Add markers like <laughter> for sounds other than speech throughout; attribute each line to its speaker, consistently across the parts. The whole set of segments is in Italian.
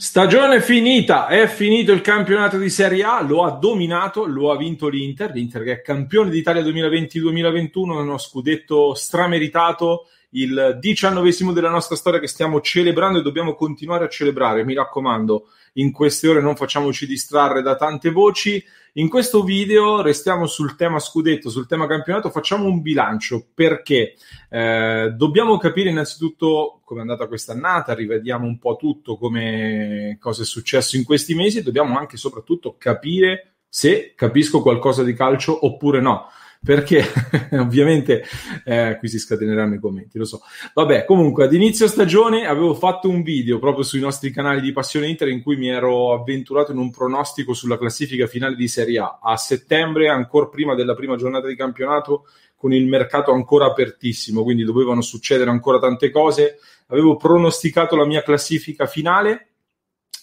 Speaker 1: Stagione finita, è finito il campionato di Serie A, lo ha dominato, lo ha vinto l'Inter, l'Inter che è campione d'Italia 2020-2021, uno scudetto strameritato, il diciannovesimo della nostra storia che stiamo celebrando e dobbiamo continuare a celebrare, mi raccomando, in queste ore non facciamoci distrarre da tante voci. In questo video restiamo sul tema scudetto, sul tema campionato, facciamo un bilancio. Perché? Eh, dobbiamo capire innanzitutto come è andata quest'annata, rivediamo un po' tutto, come cosa è successo in questi mesi dobbiamo anche e soprattutto capire se capisco qualcosa di calcio oppure no perché <laughs> ovviamente eh, qui si scateneranno i commenti, lo so. Vabbè, comunque ad inizio stagione avevo fatto un video proprio sui nostri canali di Passione Inter in cui mi ero avventurato in un pronostico sulla classifica finale di Serie A. A settembre, ancora prima della prima giornata di campionato, con il mercato ancora apertissimo, quindi dovevano succedere ancora tante cose. Avevo pronosticato la mia classifica finale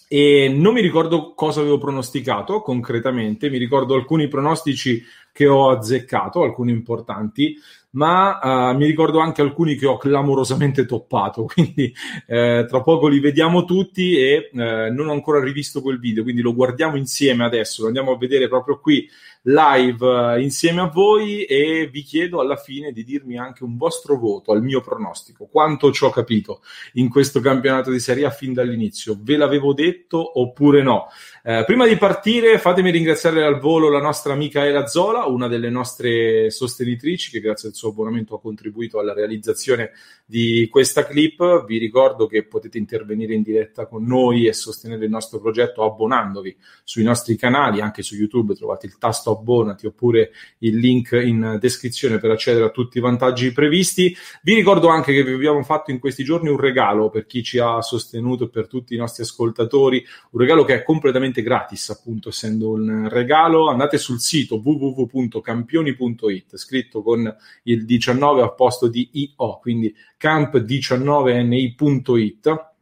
Speaker 1: e non mi ricordo cosa avevo pronosticato concretamente, mi ricordo alcuni pronostici che ho azzeccato, alcuni importanti, ma uh, mi ricordo anche alcuni che ho clamorosamente toppato, <laughs> quindi eh, tra poco li vediamo tutti e eh, non ho ancora rivisto quel video, quindi lo guardiamo insieme adesso, lo andiamo a vedere proprio qui live eh, insieme a voi e vi chiedo alla fine di dirmi anche un vostro voto al mio pronostico, quanto ci ho capito in questo campionato di Serie A fin dall'inizio, ve l'avevo detto oppure no? Eh, prima di partire fatemi ringraziare al volo la nostra amica Ela Zola, una delle nostre sostenitrici che grazie al suo abbonamento ha contribuito alla realizzazione di questa clip. Vi ricordo che potete intervenire in diretta con noi e sostenere il nostro progetto abbonandovi sui nostri canali, anche su YouTube trovate il tasto abbonati oppure il link in descrizione per accedere a tutti i vantaggi previsti. Vi ricordo anche che vi abbiamo fatto in questi giorni un regalo per chi ci ha sostenuto e per tutti i nostri ascoltatori, un regalo che è completamente gratis, appunto essendo un regalo. Andate sul sito www.campioni.it, scritto con il 19 al posto di IO, quindi camp19ni.it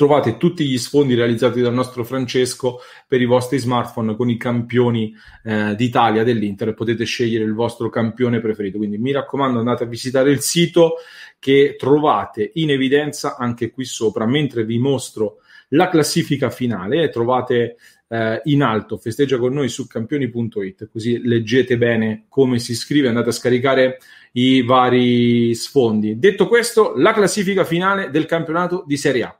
Speaker 1: trovate tutti gli sfondi realizzati dal nostro Francesco per i vostri smartphone con i campioni eh, d'Italia dell'Inter e potete scegliere il vostro campione preferito. Quindi mi raccomando andate a visitare il sito che trovate in evidenza anche qui sopra mentre vi mostro la classifica finale e trovate eh, in alto festeggia con noi su campioni.it così leggete bene come si scrive andate a scaricare i vari sfondi. Detto questo, la classifica finale del campionato di Serie A.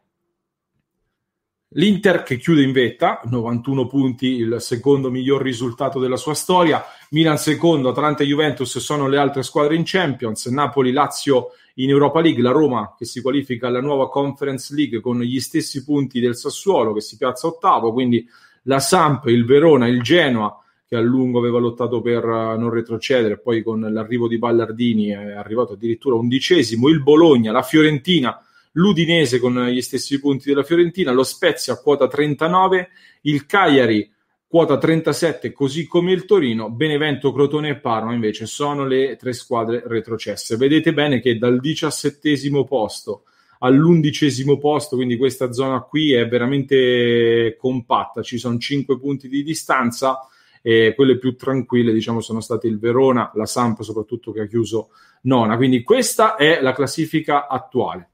Speaker 1: L'Inter che chiude in vetta, 91 punti, il secondo miglior risultato della sua storia. Milan secondo, Atalanta e Juventus sono le altre squadre in Champions. Napoli, Lazio in Europa League. La Roma che si qualifica alla nuova Conference League con gli stessi punti del Sassuolo che si piazza ottavo. Quindi la Samp, il Verona, il Genoa che a lungo aveva lottato per non retrocedere. Poi con l'arrivo di Ballardini è arrivato addirittura undicesimo. Il Bologna, la Fiorentina l'Udinese con gli stessi punti della Fiorentina, lo Spezia quota 39, il Cagliari quota 37, così come il Torino, Benevento, Crotone e Parma invece sono le tre squadre retrocesse. Vedete bene che dal diciassettesimo posto all'undicesimo posto, quindi questa zona qui è veramente compatta, ci sono cinque punti di distanza e quelle più tranquille diciamo sono state il Verona, la Samp soprattutto che ha chiuso nona, quindi questa è la classifica attuale.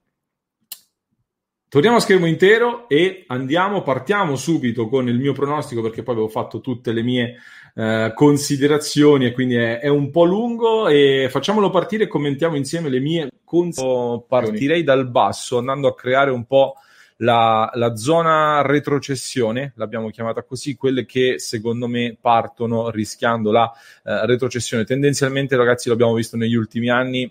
Speaker 1: Torniamo a schermo intero e andiamo, partiamo subito con il mio pronostico perché poi avevo fatto tutte le mie eh, considerazioni e quindi è, è, un po' lungo e facciamolo partire e commentiamo insieme le mie considerazioni. Partirei dal basso andando a creare un po' la, la, zona retrocessione, l'abbiamo chiamata così, quelle che secondo me partono rischiando la eh, retrocessione. Tendenzialmente, ragazzi, l'abbiamo visto negli ultimi anni,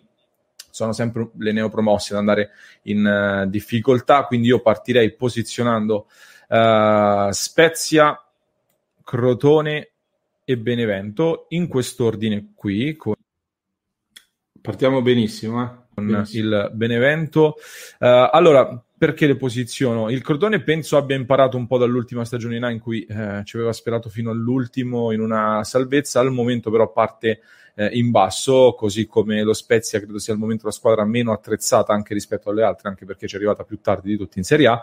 Speaker 1: sono sempre le neopromosse ad andare in uh, difficoltà, quindi io partirei posizionando uh, Spezia, Crotone e Benevento in quest'ordine qui. Con...
Speaker 2: Partiamo benissimo, eh?
Speaker 1: Con benissimo. il Benevento. Uh, allora, perché le posiziono? Il Crotone penso abbia imparato un po' dall'ultima stagione in A in cui eh, ci aveva sperato fino all'ultimo in una salvezza, al momento però parte eh, in basso, così come lo Spezia credo sia al momento la squadra meno attrezzata anche rispetto alle altre, anche perché ci è arrivata più tardi di tutti in Serie A.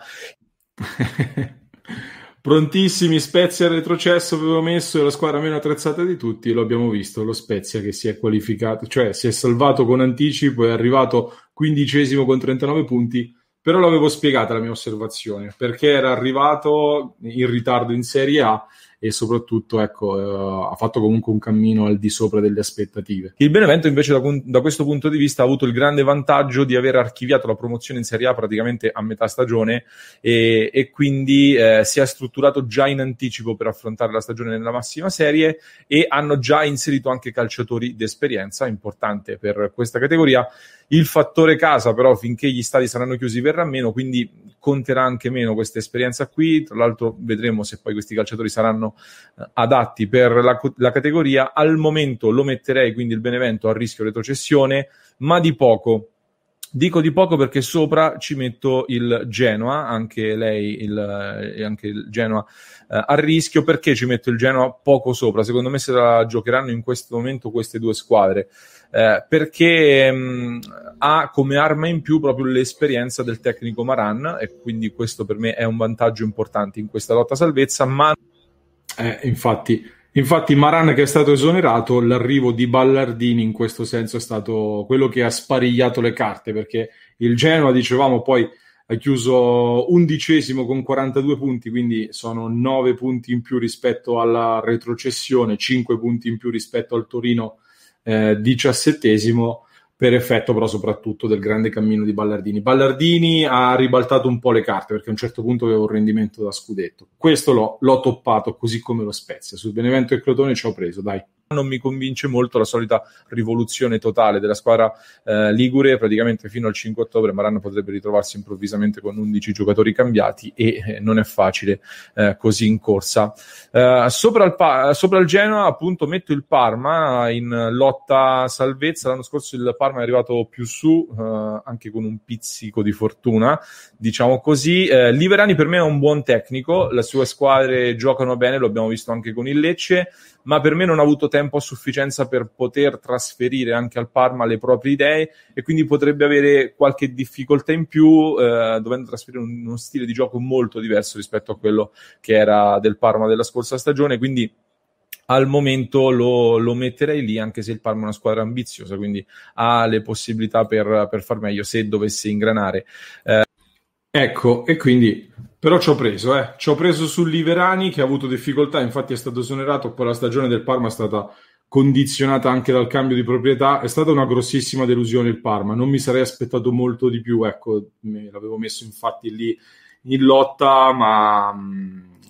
Speaker 1: <laughs>
Speaker 2: Prontissimi, Spezia retrocesso avevo messo la squadra meno attrezzata di tutti, lo abbiamo visto, lo Spezia che si è qualificato, cioè si è salvato con anticipo, è arrivato quindicesimo con 39 punti, però l'avevo spiegata la mia osservazione, perché era arrivato in ritardo in Serie A e soprattutto ecco, uh, ha fatto comunque un cammino al di sopra delle aspettative.
Speaker 1: Il Benevento invece da, da, questo punto di vista ha avuto il grande vantaggio di aver archiviato la promozione in Serie A praticamente a metà stagione e, e quindi eh, si è strutturato già in anticipo per affrontare la stagione nella massima serie e hanno già inserito anche calciatori d'esperienza, importante per questa categoria. Il fattore casa, però, finché gli stadi saranno chiusi, verrà meno, quindi conterà anche meno questa esperienza qui. Tra l'altro, vedremo se poi questi calciatori saranno eh, adatti per la, la, categoria. Al momento lo metterei quindi il Benevento a rischio retrocessione, ma di poco. Dico di poco perché sopra ci metto il Genoa, anche lei, il, eh, anche il Genoa eh, a rischio. Perché ci metto il Genoa poco sopra? Secondo me se la giocheranno in questo momento queste due squadre. Eh, perché mh, mm, ha come arma in più proprio l'esperienza del tecnico Maran e quindi questo per me è un vantaggio importante in questa lotta salvezza, ma...
Speaker 2: Eh, infatti Infatti, Maran che è stato esonerato, l'arrivo di Ballardini in questo senso è stato quello che ha sparigliato le carte perché il Genoa, dicevamo, poi ha chiuso undicesimo con 42 punti, quindi sono 9 punti in più rispetto alla retrocessione, 5 punti in più rispetto al Torino eh, diciassettesimo per effetto però soprattutto del grande cammino di Ballardini. Ballardini ha ribaltato un po' le carte perché a un certo punto aveva un rendimento da scudetto. Questo l'ho, l'ho toppato così come lo Spezia. Sul Benevento e Crotone ci ho preso, dai
Speaker 1: non mi convince molto la solita rivoluzione totale della squadra eh, Ligure, praticamente fino al 5 ottobre Maranno potrebbe ritrovarsi improvvisamente con 11 giocatori cambiati e eh, non è facile eh, così in corsa. Eh, sopra il, pa- sopra, il Genoa appunto metto il Parma in lotta salvezza, l'anno scorso il Parma è arrivato più su eh, anche con un pizzico di fortuna, diciamo così. Liverani per me è un buon tecnico, le sue squadre giocano bene, lo abbiamo visto anche con il Lecce ma per me non ha avuto tempo a sufficienza per poter trasferire anche al Parma le proprie idee e quindi potrebbe avere qualche difficoltà in più eh, dovendo trasferire un, uno stile di gioco molto diverso rispetto a quello che era del Parma della scorsa stagione, quindi al momento lo, lo, metterei lì, anche se il Parma è una squadra ambiziosa, quindi ha le possibilità per, per far meglio se dovesse ingranare.
Speaker 2: Eh, ecco, e quindi però ci ho preso, eh. Ci ho preso su Liverani che ha avuto difficoltà, infatti è stato esonerato, poi la stagione del Parma è stata condizionata anche dal cambio di proprietà. È stata una grossissima delusione il Parma, non mi sarei aspettato molto di più, ecco, me l'avevo messo infatti lì in lotta, ma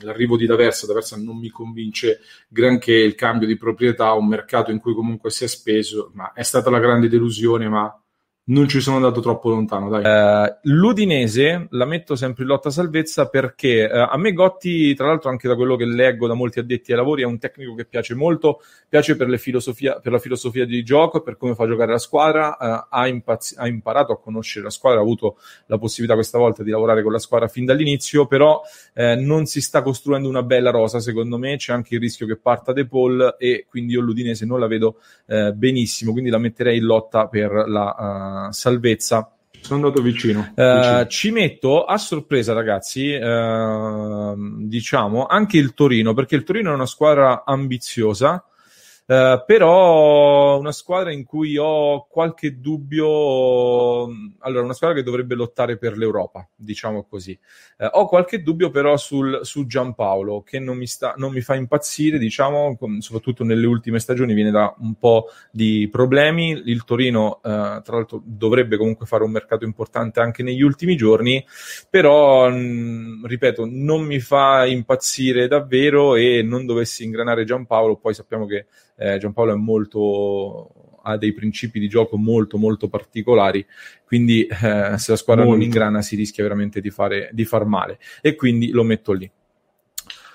Speaker 2: l'arrivo di D'Aversa, D'Aversa non mi convince granché il cambio di proprietà, un mercato in cui comunque si è speso, ma è stata la grande delusione, ma non ci sono andato troppo lontano. Dai.
Speaker 1: Uh, L'Udinese la metto sempre in lotta salvezza perché uh, a me Gotti, tra l'altro, anche da quello che leggo da molti addetti ai lavori, è un tecnico che piace molto, piace per, per la filosofia di gioco, per come fa giocare la squadra, uh, ha, impaz- ha, imparato a conoscere la squadra, ha avuto la possibilità questa volta di lavorare con la squadra fin dall'inizio, però non si sta costruendo una bella rosa, secondo me, c'è anche il rischio che parta De Paul e quindi io l'Udinese non la vedo benissimo, quindi la metterei in lotta per la salvezza.
Speaker 2: Sono andato vicino.
Speaker 1: Uh, vicino. Ci metto a sorpresa, ragazzi, uh, diciamo anche il Torino, perché il Torino è una squadra ambiziosa. Uh, però una squadra in cui ho qualche dubbio, allora una squadra che dovrebbe lottare per l'Europa, diciamo così. Uh, ho qualche dubbio però sul, su Giampaolo che non mi, sta, non mi fa impazzire, diciamo, soprattutto nelle ultime stagioni viene da un po' di problemi. Il Torino, uh, tra l'altro, dovrebbe comunque fare un mercato importante anche negli ultimi giorni, però, mh, ripeto, non mi fa impazzire davvero e non dovessi ingranare Giampaolo, poi sappiamo che eh, Giampaolo è molto ha dei principi di gioco molto molto particolari quindi eh, se la squadra molto. non ingrana si rischia veramente di, fare, di far male e quindi lo metto lì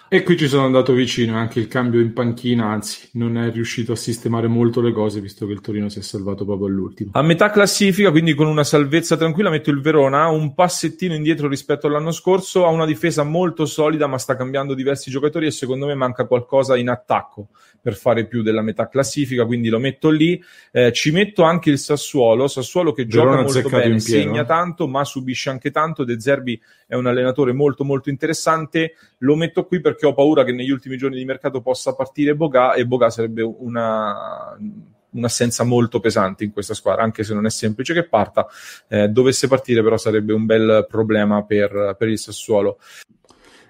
Speaker 2: e qui ci sono andato vicino, anche il cambio in panchina, anzi, non è riuscito a sistemare molto le cose, visto che il Torino si è salvato proprio all'ultimo.
Speaker 1: A metà classifica, quindi con una salvezza tranquilla, metto il Verona, un passettino indietro rispetto all'anno scorso, ha una difesa molto solida, ma sta cambiando diversi giocatori e secondo me manca qualcosa in attacco per fare più della metà classifica, quindi lo metto lì. Eh, ci metto anche il Sassuolo, Sassuolo che Verona gioca molto bene, segna tanto, ma subisce anche tanto. De Zerbi è un allenatore molto molto interessante, lo metto qui perché ho paura che negli ultimi giorni di mercato possa partire Boga e Boga sarebbe una un'assenza molto pesante in questa squadra, anche se non è semplice che parta. Eh, dovesse partire, però, sarebbe un bel problema per, per il Sassuolo.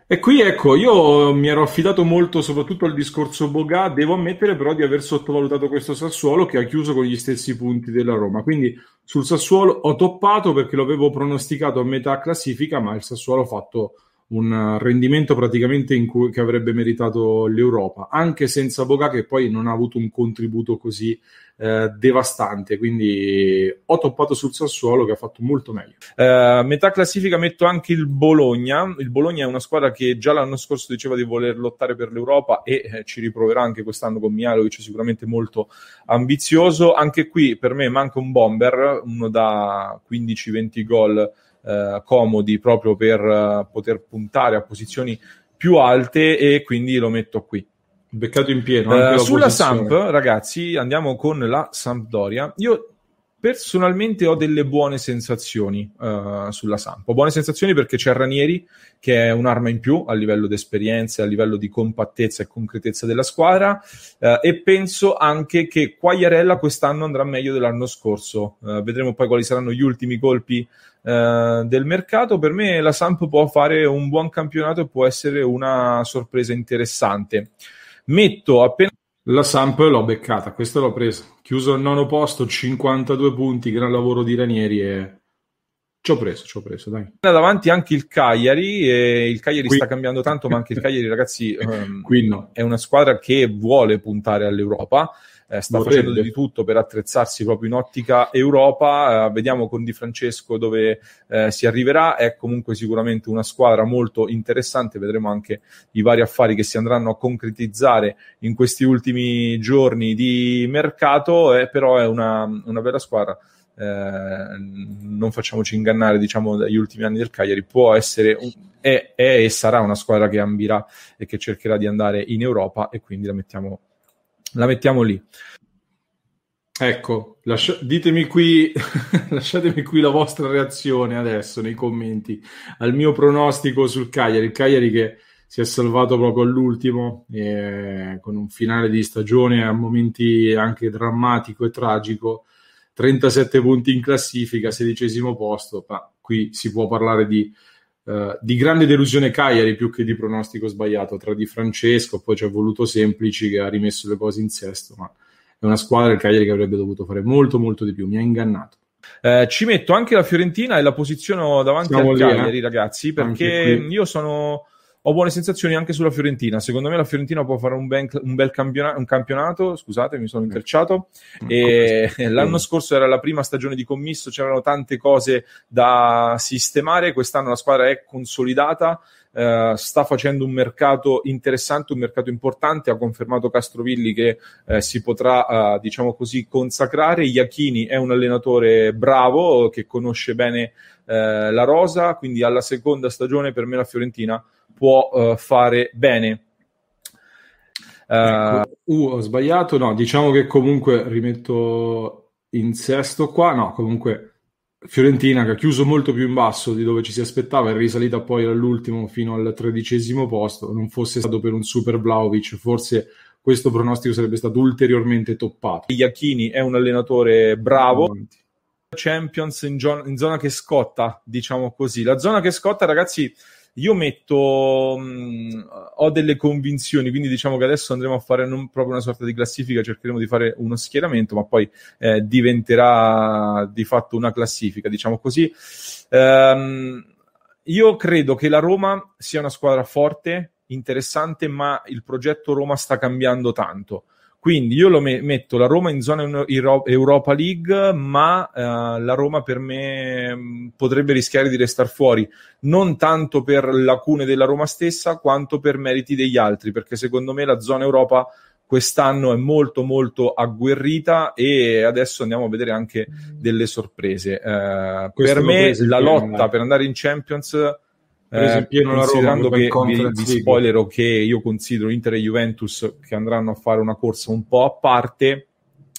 Speaker 2: E qui ecco, io mi ero affidato molto soprattutto al discorso Boga, devo ammettere però di aver sottovalutato questo Sassuolo che ha chiuso con gli stessi punti della Roma. Quindi sul Sassuolo ho toppato perché lo avevo pronosticato a metà classifica, ma il Sassuolo ha fatto un rendimento praticamente in cui, che avrebbe meritato l'Europa, anche senza Boga che poi non ha avuto un contributo così eh, devastante, quindi ho toppato sul Sassuolo che ha fatto molto meglio.
Speaker 1: Uh, metà classifica metto anche il Bologna, il Bologna è una squadra che già l'anno scorso diceva di voler lottare per l'Europa e eh, ci riproverà anche quest'anno con Mialovic, sicuramente molto ambizioso, anche qui per me manca un bomber, uno da 15-20 gol eh, comodi proprio per uh, poter puntare a posizioni più alte e quindi lo metto qui.
Speaker 2: Beccato in pieno.
Speaker 1: Uh, sulla Samp, ragazzi, andiamo con la Sampdoria. Io personalmente ho delle buone sensazioni uh, sulla Samp. Ho buone sensazioni perché c'è Ranieri, che è un'arma in più a livello di esperienza, a livello di compattezza e concretezza della squadra. Uh, e penso anche che Quagliarella quest'anno andrà meglio dell'anno scorso. vedremo poi quali saranno gli ultimi colpi eh, del mercato. Per me la Samp può fare un buon campionato e può essere una sorpresa interessante. Metto appena
Speaker 2: la Samp l'ho beccata, questa l'ho presa. Chiuso al nono posto, 52 punti, gran lavoro di Ranieri e ci ho preso, ci ho preso, dai.
Speaker 1: Davanti anche il Cagliari, e il Cagliari Qui. sta cambiando tanto, ma anche il Cagliari, ragazzi, <laughs> um, no. è una squadra che vuole puntare all'Europa eh, sta Vorrebbe. facendo di tutto per attrezzarsi proprio in ottica Europa. Eh, vediamo con Di Francesco dove eh, si arriverà. È comunque sicuramente una squadra molto interessante. Vedremo anche i vari affari che si andranno a concretizzare in questi ultimi giorni di mercato, eh, però è una, una bella squadra. Eh, non facciamoci ingannare diciamo dagli ultimi anni del Cagliari può essere un, è, è, e sarà una squadra che ambirà e che cercherà di andare in Europa e quindi la mettiamo la mettiamo lì.
Speaker 2: Ecco, lascia- ditemi qui, <laughs> lasciatemi qui la vostra reazione adesso nei commenti al mio pronostico sul Cagliari. Il Cagliari che si è salvato proprio all'ultimo eh, con un finale di stagione a momenti anche drammatico e tragico. 37 punti in classifica, sedicesimo posto, ma qui si può parlare di Uh, di grande delusione Cagliari più che di pronostico sbagliato tra Di Francesco, poi ci è voluto Semplici che ha rimesso le cose in sesto, ma è una squadra il Cagliari che avrebbe dovuto fare molto molto di più, mi ha ingannato.
Speaker 1: Eh, ci metto anche la Fiorentina e la posiziono davanti Siamo al lì, Cagliari, eh? ragazzi, perché io sono ho buone sensazioni anche sulla Fiorentina. Secondo me la Fiorentina può fare un, ben, un bel campionato, un campionato, scusate, mi sono intrecciato. Mm, e <laughs> l'anno scorso era la prima stagione di commisso, c'erano tante cose da sistemare. Quest'anno la squadra è consolidata. Uh, sta facendo un mercato interessante, un mercato importante. Ha confermato Castrovilli che uh, si potrà, uh, diciamo così, consacrare. Iachini è un allenatore bravo che conosce bene la rosa, quindi alla seconda stagione per me la Fiorentina può uh, fare bene.
Speaker 2: Uh, uh, ho sbagliato, no, diciamo che comunque rimetto in sesto qua, no, comunque Fiorentina che ha chiuso molto più in basso di dove ci si aspettava, è risalita poi all'ultimo fino al tredicesimo posto, non fosse stato per un super Vlaovic, forse questo pronostico sarebbe stato ulteriormente toppato.
Speaker 1: Iacchini è un allenatore bravo. Champions in, gio- in, zona che scotta, diciamo così. La zona che scotta, ragazzi, io metto, mh, ho delle convinzioni, quindi diciamo che adesso andremo a fare non proprio una sorta di classifica, cercheremo di fare uno schieramento, ma poi eh, diventerà di fatto una classifica, diciamo così. Um, io credo che la Roma sia una squadra forte, interessante, ma il progetto Roma sta cambiando tanto. Quindi io lo me- metto la Roma in zona Europa League, ma uh, la Roma per me mm, potrebbe rischiare di restare fuori, non tanto per lacune della Roma stessa, quanto per meriti degli altri, perché secondo me la zona Europa quest'anno è molto molto agguerrita e adesso andiamo a vedere anche delle sorprese. Uh, per me la lotta per andare in Champions eh, pieno considerando che vi, vi spoilerò che io considero Inter e Juventus che andranno a fare una corsa un po' a parte,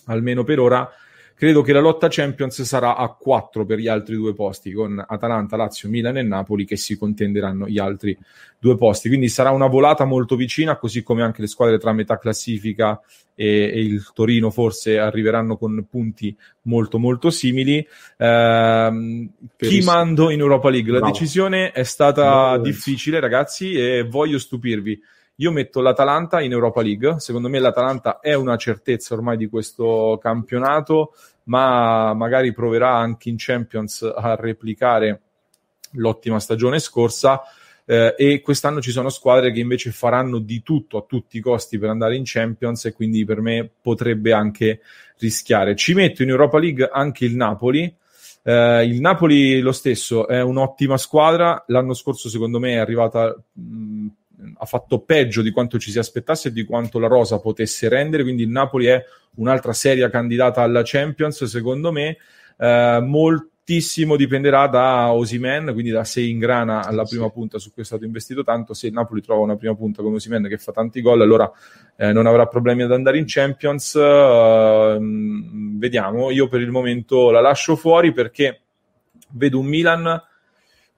Speaker 1: almeno per ora, credo che la lotta Champions sarà a 4 per gli altri due posti, con Atalanta, Lazio, Milan e Napoli che si contenderanno gli altri due posti. Quindi sarà una volata molto vicina, così come anche le squadre tra metà classifica e, e il Torino forse arriveranno con punti molto molto simili. Eh, chi mando in Europa League? La Bravo. decisione è stata Bravo. difficile, ragazzi, e voglio stupirvi. Io metto l'Atalanta in Europa League. Secondo me l'Atalanta è una certezza ormai di questo campionato, ma magari proverà anche in Champions a replicare l'ottima stagione scorsa eh, e quest'anno ci sono squadre che invece faranno di tutto a tutti i costi per andare in Champions e quindi per me potrebbe anche rischiare. Ci metto in Europa League anche il Napoli. Eh, il Napoli lo stesso è un'ottima squadra, l'anno scorso secondo me è arrivata mh, ha fatto peggio di quanto ci si aspettasse e di quanto la rosa potesse rendere, quindi il Napoli è un'altra seria candidata alla Champions secondo me, eh, moltissimo dipenderà da Osimen, quindi da se ingrana alla prima sì. punta su cui è stato investito tanto, se il Napoli trova una prima punta come Osimen che fa tanti gol, allora eh, non avrà problemi ad andare in Champions. Uh, vediamo, io per il momento la lascio fuori perché vedo un Milan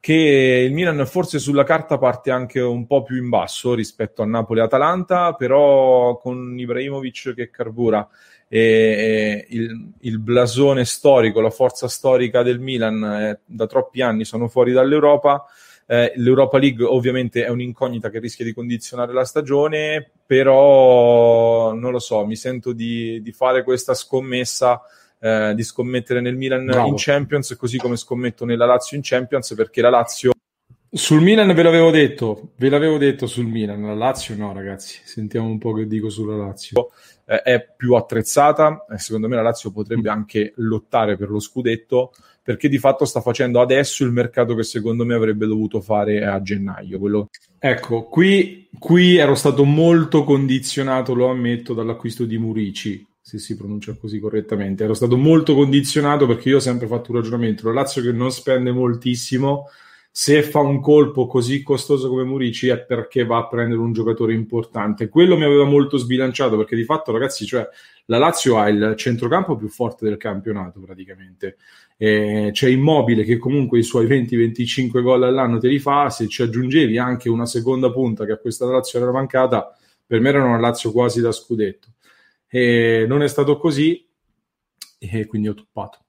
Speaker 1: che il Milan forse sulla carta parte anche un po' più in basso rispetto a Napoli-Atalanta, però con Ibrahimovic che carbura e, il, il, blasone storico, la forza storica del Milan eh, da troppi anni sono fuori dall'Europa. Eh, L'Europa League ovviamente è un'incognita che rischia di condizionare la stagione, però non lo so, mi sento di, di fare questa scommessa, eh, di scommettere nel Milan Bravo. in Champions, così come scommetto nella Lazio in Champions, perché la Lazio
Speaker 2: sul Milan ve l'avevo detto, ve l'avevo detto sul Milan, la Lazio no ragazzi, sentiamo un po' che dico sulla Lazio
Speaker 1: eh, è più attrezzata e secondo me la Lazio potrebbe mm. anche lottare per lo scudetto perché di fatto sta facendo adesso il mercato che secondo me avrebbe dovuto fare a gennaio. Quello...
Speaker 2: Ecco, qui, qui ero stato molto condizionato, lo ammetto, dall'acquisto di Murici, se si pronuncia così correttamente. Ero stato molto condizionato perché io ho sempre fatto un ragionamento. La Lazio che non spende moltissimo se fa un colpo così costoso come Murici è perché va a prendere un giocatore importante. Quello mi aveva molto sbilanciato perché di fatto, ragazzi, cioè, la Lazio ha il centrocampo più forte del campionato praticamente. E c'è Immobile che comunque i suoi 20-25 gol all'anno te li fa. Se ci aggiungevi anche una seconda punta che a questa Lazio era mancata, per me era una Lazio quasi da scudetto. E non è stato così e quindi ho toppato.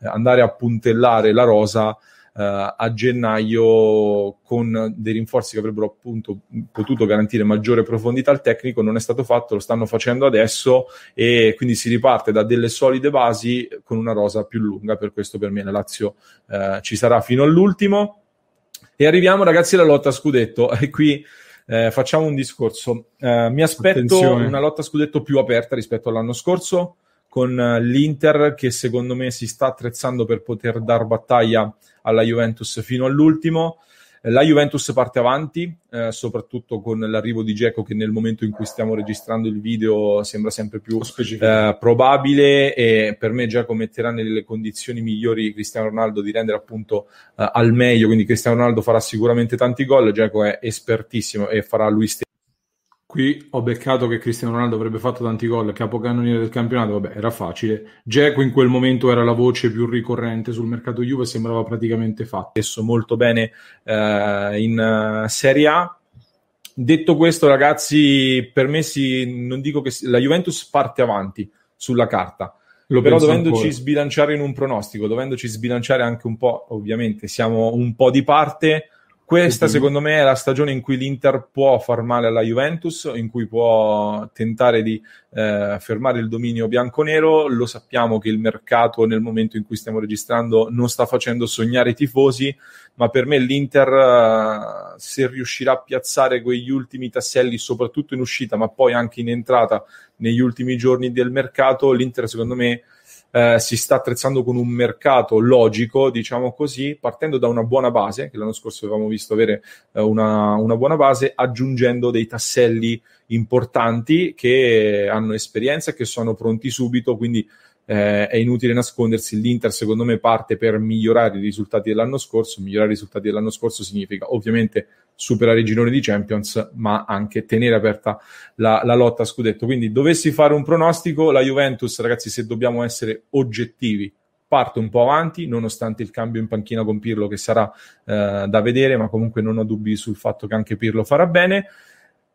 Speaker 1: Andare a puntellare la rosa Uh, a gennaio con dei rinforzi che avrebbero appunto potuto garantire maggiore profondità al tecnico non è stato fatto, lo stanno facendo adesso e quindi si riparte da delle solide basi con una rosa più lunga, per questo per me la Lazio uh, ci sarà fino all'ultimo e arriviamo ragazzi alla lotta a scudetto <laughs> e qui eh, facciamo un discorso. Eh, mi aspetto Attenzione. una lotta scudetto più aperta rispetto all'anno scorso, con l'Inter che secondo me si sta attrezzando per poter dar battaglia alla Juventus fino all'ultimo. La Juventus parte avanti, eh, soprattutto con l'arrivo di Geco che nel momento in cui stiamo registrando il video sembra sempre più eh, probabile e per me Geco metterà nelle condizioni migliori Cristiano Ronaldo di rendere appunto eh, al meglio, quindi Cristiano Ronaldo farà sicuramente tanti gol, Geco è espertissimo e farà lui stesso
Speaker 2: Qui ho beccato che Cristiano Ronaldo avrebbe fatto tanti gol, capocannoniere del campionato, vabbè, era facile. Geco in quel momento era la voce più ricorrente sul mercato Juve, sembrava praticamente fatto.
Speaker 1: Adesso molto bene eh, in uh, Serie A. detto questo, ragazzi, per me si, non dico che la Juventus parte avanti sulla carta. Lo però dovendoci ancora. sbilanciare in un pronostico, dovendoci sbilanciare anche un po', ovviamente siamo un po' di parte, questa secondo me è la stagione in cui l'Inter può far male alla Juventus, in cui può tentare di eh, fermare il dominio bianconero. Lo sappiamo che il mercato nel momento in cui stiamo registrando non sta facendo sognare i tifosi, ma per me l'Inter, eh, se riuscirà a piazzare quegli ultimi tasselli, soprattutto in uscita, ma poi anche in entrata negli ultimi giorni del mercato, l'Inter secondo me eh, si sta attrezzando con un mercato logico, diciamo così, partendo da una buona base, che l'anno scorso avevamo visto avere eh, una, una buona base, aggiungendo dei tasselli importanti che hanno esperienza e che sono pronti subito, quindi eh, è inutile nascondersi, l'Inter secondo me parte per migliorare i risultati dell'anno scorso, migliorare i risultati dell'anno scorso significa ovviamente superare i gironi di Champions, ma anche tenere aperta la, la, lotta a scudetto. Quindi dovessi fare un pronostico, la Juventus, ragazzi, se dobbiamo essere oggettivi, parte un po' avanti, nonostante il cambio in panchina con Pirlo che sarà eh, da vedere, ma comunque non ho dubbi sul fatto che anche Pirlo farà bene.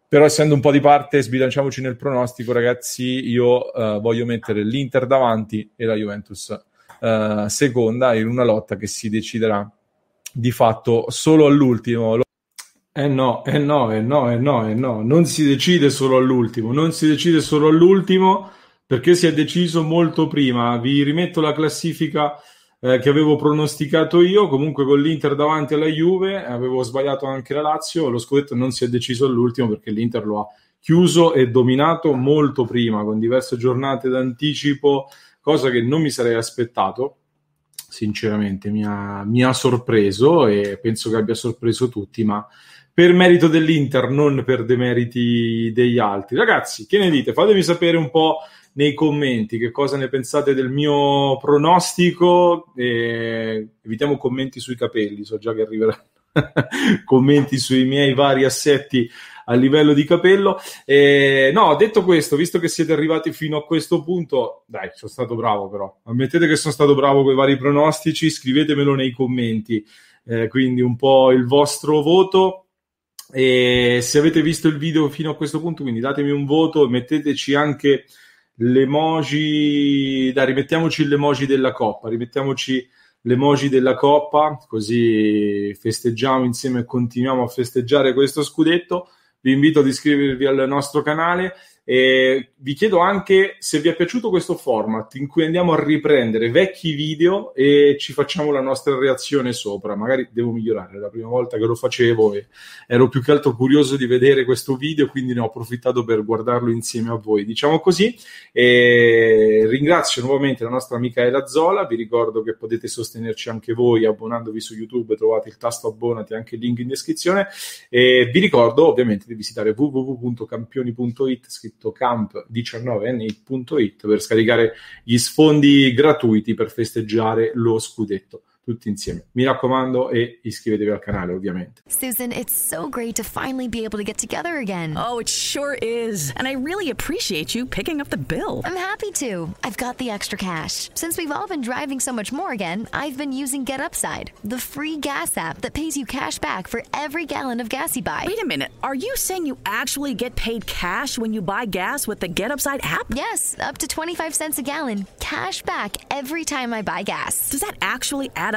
Speaker 1: Però essendo un po' di parte, sbilanciamoci nel pronostico, ragazzi. Io uh, voglio mettere l'Inter davanti e la Juventus uh, seconda in una lotta che si deciderà di fatto solo all'ultimo.
Speaker 2: Eh no, eh no, eh no, eh no, eh no, non si decide solo all'ultimo, non si decide solo all'ultimo perché si è deciso molto prima. Vi rimetto la classifica eh, che avevo pronosticato io, comunque con l'Inter davanti alla Juve, avevo sbagliato anche la Lazio, lo scudetto non si è deciso all'ultimo perché l'Inter lo ha chiuso e dominato molto prima, con diverse giornate d'anticipo, cosa che non mi sarei aspettato, sinceramente mi ha, mi ha sorpreso e penso che abbia sorpreso tutti, ma per merito dell'Inter, non per demeriti degli altri. Ragazzi, che ne dite? Fatemi sapere un po' nei commenti che cosa ne pensate del mio pronostico. E evitiamo commenti sui capelli, so già che arriveranno <laughs> commenti sui miei vari assetti a livello di capello. E, no, detto questo, visto che siete arrivati fino a questo punto, dai, sono stato bravo però. Ammettete che sono stato bravo con i vari pronostici, scrivetemelo nei commenti. Eh, quindi un po' il vostro voto. E se avete visto il video fino a questo punto, quindi datemi un voto e metteteci anche l'emoji, dai, rimettiamoci l'emoji della coppa, rimettiamoci l'emoji della coppa, così festeggiamo insieme e continuiamo a festeggiare questo scudetto. Vi invito ad iscrivervi al nostro canale e vi chiedo anche se vi è piaciuto questo format in cui andiamo a riprendere vecchi video e ci facciamo la nostra reazione sopra. Magari devo migliorare, è la prima volta che lo facevo e ero più che altro curioso di vedere questo video, quindi ne ho approfittato per guardarlo insieme a voi. Diciamo così, e ringrazio nuovamente la nostra Michaela Zola, vi ricordo che potete sostenerci anche voi abbonandovi su YouTube, trovate il tasto abbonati anche il link in descrizione e vi ricordo ovviamente di visitare www.campioni.it sito camp19n.it per scaricare gli sfondi gratuiti per festeggiare lo scudetto. Tutti insieme. Mi raccomando e iscrivetevi al canale ovviamente.
Speaker 3: Susan, it's so great to finally be able to get together again.
Speaker 4: Oh, it sure is. And I really appreciate you picking up the bill.
Speaker 3: I'm happy to. I've got the extra cash. Since we've all been driving so much more again, I've been using Get Upside, the free gas app that pays you cash back for every gallon of gas you buy.
Speaker 4: Wait a minute. Are you saying you actually get paid cash when you buy gas with the Get Upside app?
Speaker 3: Yes, up to 25 cents a gallon. Cash back every time I buy gas.
Speaker 4: Does that actually add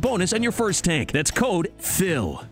Speaker 5: bonus on your first tank. That's code PHIL.